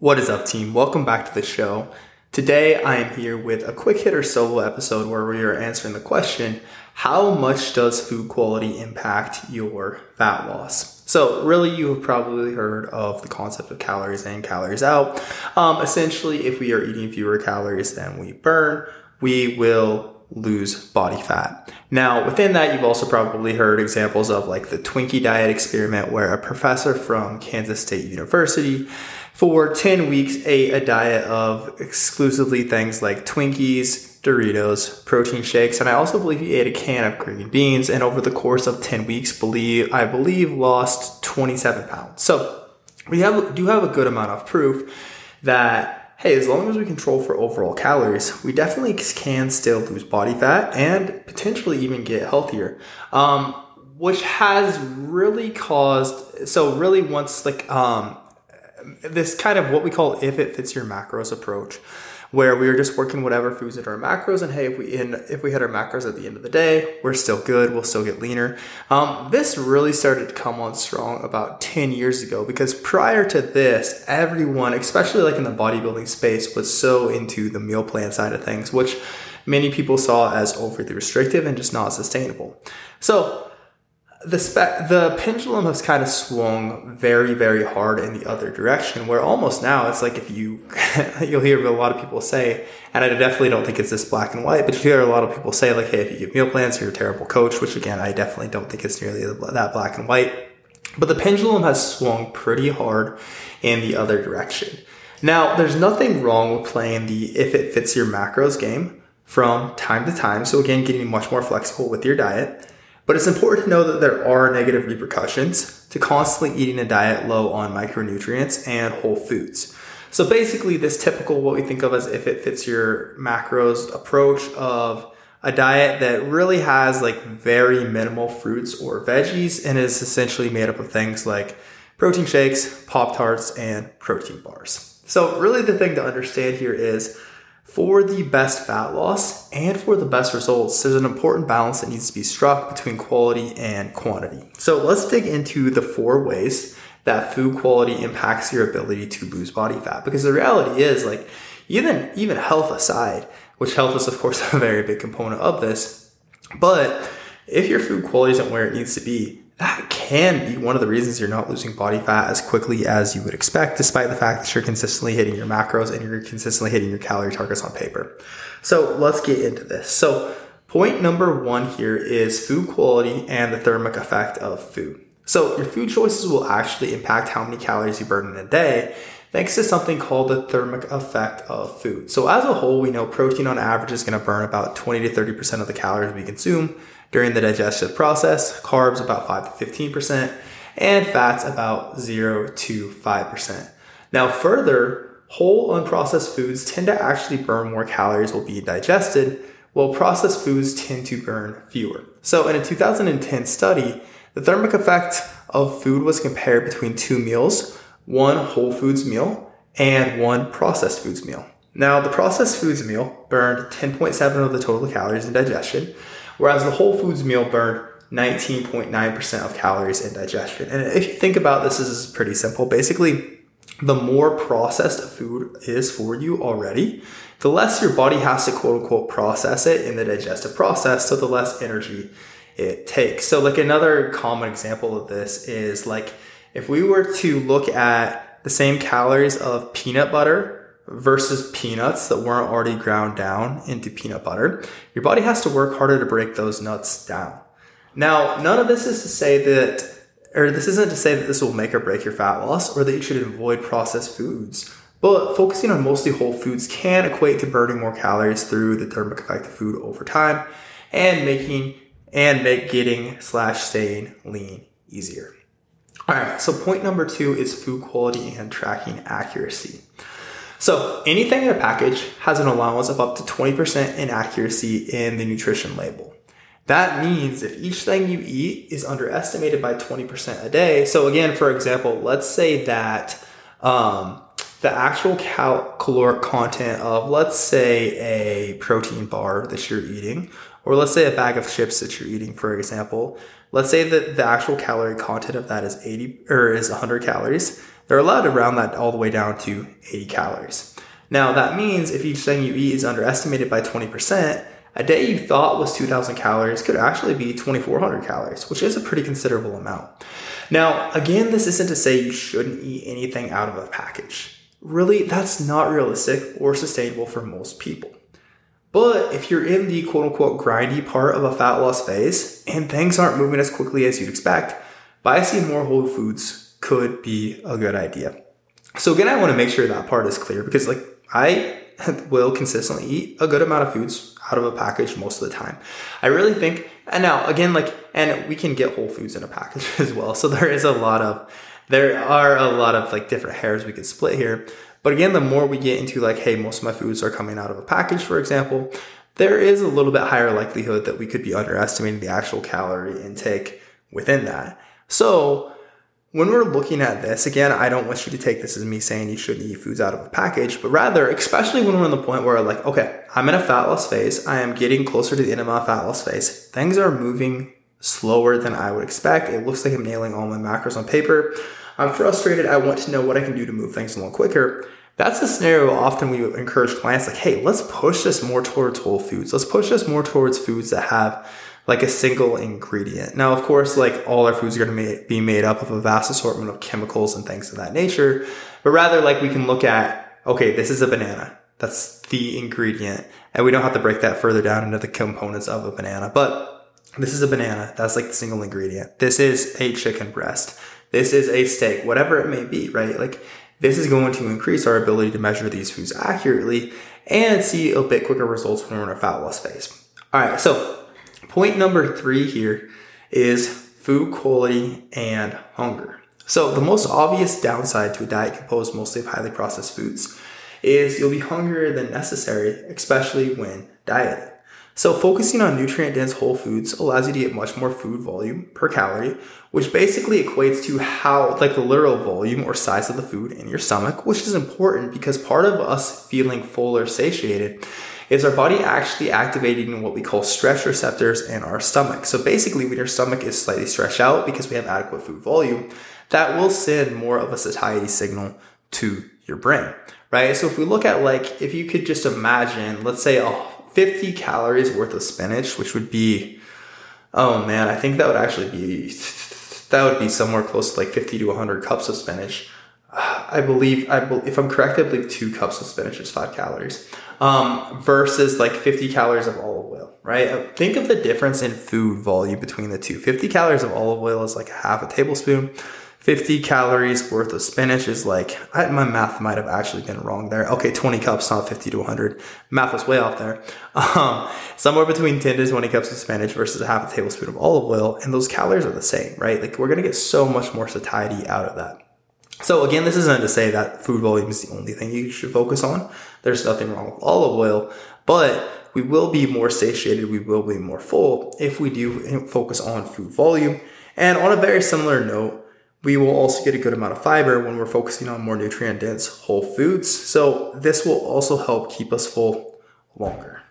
What is up, team? Welcome back to the show. Today, I am here with a quick hitter solo episode where we are answering the question How much does food quality impact your fat loss? So, really, you have probably heard of the concept of calories in, calories out. Um, essentially, if we are eating fewer calories than we burn, we will lose body fat. Now, within that, you've also probably heard examples of like the Twinkie diet experiment where a professor from Kansas State University for 10 weeks ate a diet of exclusively things like Twinkies, Doritos, protein shakes, and I also believe he ate a can of green beans and over the course of 10 weeks believe I believe lost 27 pounds. So, we have do have a good amount of proof that hey, as long as we control for overall calories, we definitely can still lose body fat and potentially even get healthier. Um, which has really caused, so really once like, um, this kind of what we call if it fits your macros approach where we are just working whatever foods into our macros and hey if we in if we hit our macros at the end of the day we're still good we'll still get leaner. Um, this really started to come on strong about 10 years ago because prior to this everyone especially like in the bodybuilding space was so into the meal plan side of things which many people saw as overly restrictive and just not sustainable. So the spe- the pendulum has kind of swung very very hard in the other direction where almost now it's like if you you'll hear a lot of people say and i definitely don't think it's this black and white but you hear a lot of people say like hey if you give meal plans you're a terrible coach which again i definitely don't think it's nearly that black and white. But the pendulum has swung pretty hard in the other direction. Now there's nothing wrong with playing the if it fits your macros game from time to time. So again getting much more flexible with your diet but it's important to know that there are negative repercussions to constantly eating a diet low on micronutrients and whole foods. So basically, this typical what we think of as if it fits your macros approach of a diet that really has like very minimal fruits or veggies and is essentially made up of things like protein shakes, Pop Tarts, and protein bars. So, really, the thing to understand here is for the best fat loss and for the best results, there's an important balance that needs to be struck between quality and quantity. So let's dig into the four ways that food quality impacts your ability to lose body fat. Because the reality is like even even health aside, which health is of course a very big component of this, but if your food quality isn't where it needs to be, that can be one of the reasons you're not losing body fat as quickly as you would expect, despite the fact that you're consistently hitting your macros and you're consistently hitting your calorie targets on paper. So let's get into this. So point number one here is food quality and the thermic effect of food. So your food choices will actually impact how many calories you burn in a day thanks to something called the thermic effect of food. So as a whole, we know protein on average is going to burn about 20 to 30% of the calories we consume during the digestive process, carbs about 5 to 15%, and fats about 0 to 5%. Now, further, whole unprocessed foods tend to actually burn more calories while being digested, while processed foods tend to burn fewer. So, in a 2010 study, the thermic effect of food was compared between two meals, one whole foods meal and one processed foods meal. Now, the processed foods meal burned 10.7 of the total calories in digestion, whereas the whole foods meal burned 19.9% of calories in digestion. And if you think about this, this is pretty simple. Basically, the more processed food is for you already, the less your body has to quote unquote process it in the digestive process, so the less energy it takes. So, like another common example of this is like if we were to look at the same calories of peanut butter versus peanuts that weren't already ground down into peanut butter, your body has to work harder to break those nuts down. Now, none of this is to say that, or this isn't to say that this will make or break your fat loss or that you should avoid processed foods. But focusing on mostly whole foods can equate to burning more calories through the thermic effect of food over time and making and make getting slash staying lean easier. All right, so point number two is food quality and tracking accuracy. So anything in a package has an allowance of up to 20% inaccuracy in the nutrition label. That means if each thing you eat is underestimated by 20% a day. So again, for example, let's say that um, the actual cal- caloric content of, let's say, a protein bar that you're eating, or let's say a bag of chips that you're eating, for example. Let's say that the actual calorie content of that is 80 or is 100 calories they're allowed to round that all the way down to 80 calories. Now, that means if each thing you eat is underestimated by 20%, a day you thought was 2,000 calories could actually be 2,400 calories, which is a pretty considerable amount. Now, again, this isn't to say you shouldn't eat anything out of a package. Really, that's not realistic or sustainable for most people. But if you're in the quote unquote grindy part of a fat loss phase and things aren't moving as quickly as you'd expect, buying more whole foods could be a good idea. So again, I want to make sure that part is clear because like I will consistently eat a good amount of foods out of a package most of the time. I really think, and now again, like, and we can get whole foods in a package as well. So there is a lot of, there are a lot of like different hairs we could split here. But again, the more we get into like, hey, most of my foods are coming out of a package, for example, there is a little bit higher likelihood that we could be underestimating the actual calorie intake within that. So when we're looking at this, again, I don't want you to take this as me saying you shouldn't eat foods out of a package, but rather, especially when we're in the point where like, okay, I'm in a fat loss phase, I am getting closer to the end of my fat loss phase. Things are moving slower than I would expect. It looks like I'm nailing all my macros on paper. I'm frustrated. I want to know what I can do to move things along quicker. That's the scenario often we encourage clients like, hey, let's push this more towards whole foods. Let's push this more towards foods that have like a single ingredient. Now, of course, like all our foods are going to be made up of a vast assortment of chemicals and things of that nature, but rather like we can look at, okay, this is a banana. That's the ingredient. And we don't have to break that further down into the components of a banana, but this is a banana. That's like the single ingredient. This is a chicken breast. This is a steak, whatever it may be, right? Like this is going to increase our ability to measure these foods accurately and see a bit quicker results when we're in a fat loss phase. All right. So Point number three here is food quality and hunger. So the most obvious downside to a diet composed mostly of highly processed foods is you'll be hungrier than necessary, especially when dieting. So focusing on nutrient dense whole foods allows you to get much more food volume per calorie, which basically equates to how, like the literal volume or size of the food in your stomach, which is important because part of us feeling full or satiated is our body actually activating what we call stretch receptors in our stomach. So basically, when your stomach is slightly stretched out because we have adequate food volume, that will send more of a satiety signal to your brain, right? So if we look at like, if you could just imagine, let's say a 50 calories worth of spinach, which would be, oh man, I think that would actually be, that would be somewhere close to like 50 to 100 cups of spinach. I believe, I be, if I'm correct, I believe two cups of spinach is five calories um, versus like 50 calories of olive oil, right? Uh, think of the difference in food volume between the two. 50 calories of olive oil is like half a tablespoon. 50 calories worth of spinach is like, I, my math might have actually been wrong there. Okay, 20 cups, not 50 to 100. Math was way off there. Um, somewhere between 10 to 20 cups of spinach versus a half a tablespoon of olive oil. And those calories are the same, right? Like we're to get so much more satiety out of that. So again, this isn't to say that food volume is the only thing you should focus on. There's nothing wrong with olive oil, but we will be more satiated, we will be more full if we do focus on food volume. And on a very similar note, we will also get a good amount of fiber when we're focusing on more nutrient dense whole foods. So this will also help keep us full longer.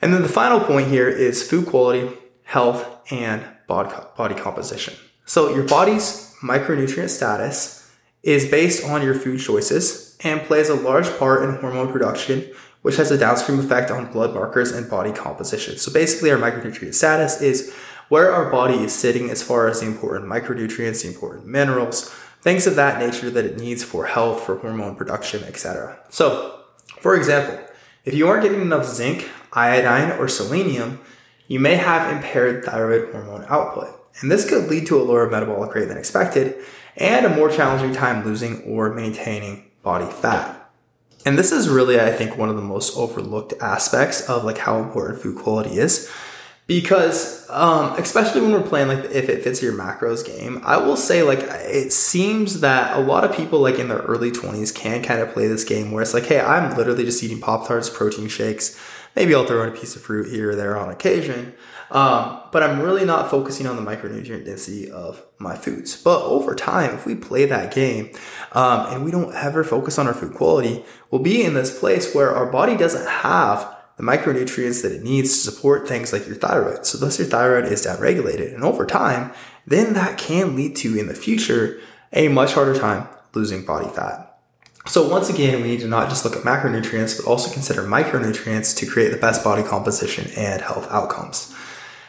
And then the final point here is food quality, health, and body composition. So your body's micronutrient status is based on your food choices and plays a large part in hormone production, which has a downstream effect on blood markers and body composition. So basically, our micronutrient status is where our body is sitting as far as the important micronutrients, the important minerals, things of that nature that it needs for health, for hormone production, etc. So, for example, if you aren't getting enough zinc, iodine, or selenium, you may have impaired thyroid hormone output and this could lead to a lower metabolic rate than expected and a more challenging time losing or maintaining body fat. And this is really, I think, one of the most overlooked aspects of like how important food quality is. Because, um, especially when we're playing like if it fits your macros game, I will say like it seems that a lot of people like in their early 20s can kind of play this game where it's like, hey, I'm literally just eating Pop Tarts, protein shakes. Maybe I'll throw in a piece of fruit here or there on occasion. Um, but I'm really not focusing on the micronutrient density of my foods. But over time, if we play that game um, and we don't ever focus on our food quality, we'll be in this place where our body doesn't have the micronutrients that it needs to support things like your thyroid. So thus your thyroid is downregulated. And over time, then that can lead to in the future a much harder time losing body fat. So once again, we need to not just look at macronutrients, but also consider micronutrients to create the best body composition and health outcomes.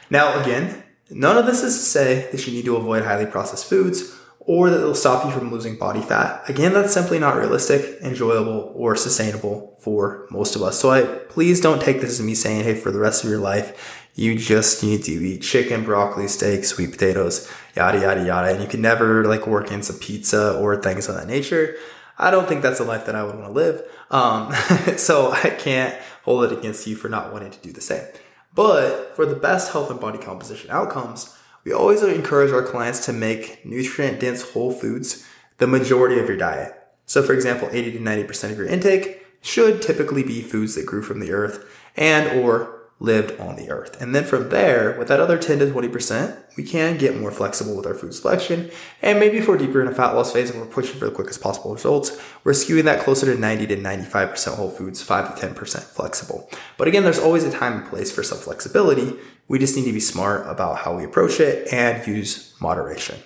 Now, again, none of this is to say that you need to avoid highly processed foods or that it'll stop you from losing body fat. Again, that's simply not realistic, enjoyable, or sustainable for most of us. So I please don't take this as me saying, hey, for the rest of your life, you just need to eat chicken, broccoli, steak, sweet potatoes, yada, yada, yada. And you can never like work in some pizza or things of that nature. I don't think that's a life that I would want to live. Um, so I can't hold it against you for not wanting to do the same. But for the best health and body composition outcomes, we always encourage our clients to make nutrient dense whole foods the majority of your diet. So for example, 80 to 90% of your intake should typically be foods that grew from the earth and or lived on the earth. And then from there, with that other 10 to 20%, we can get more flexible with our food selection. And maybe if we're deeper in a fat loss phase and we're pushing for the quickest possible results, we're skewing that closer to 90 to 95% whole foods, 5 to 10% flexible. But again, there's always a time and place for some flexibility. We just need to be smart about how we approach it and use moderation.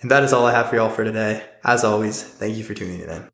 And that is all I have for y'all for today. As always, thank you for tuning in.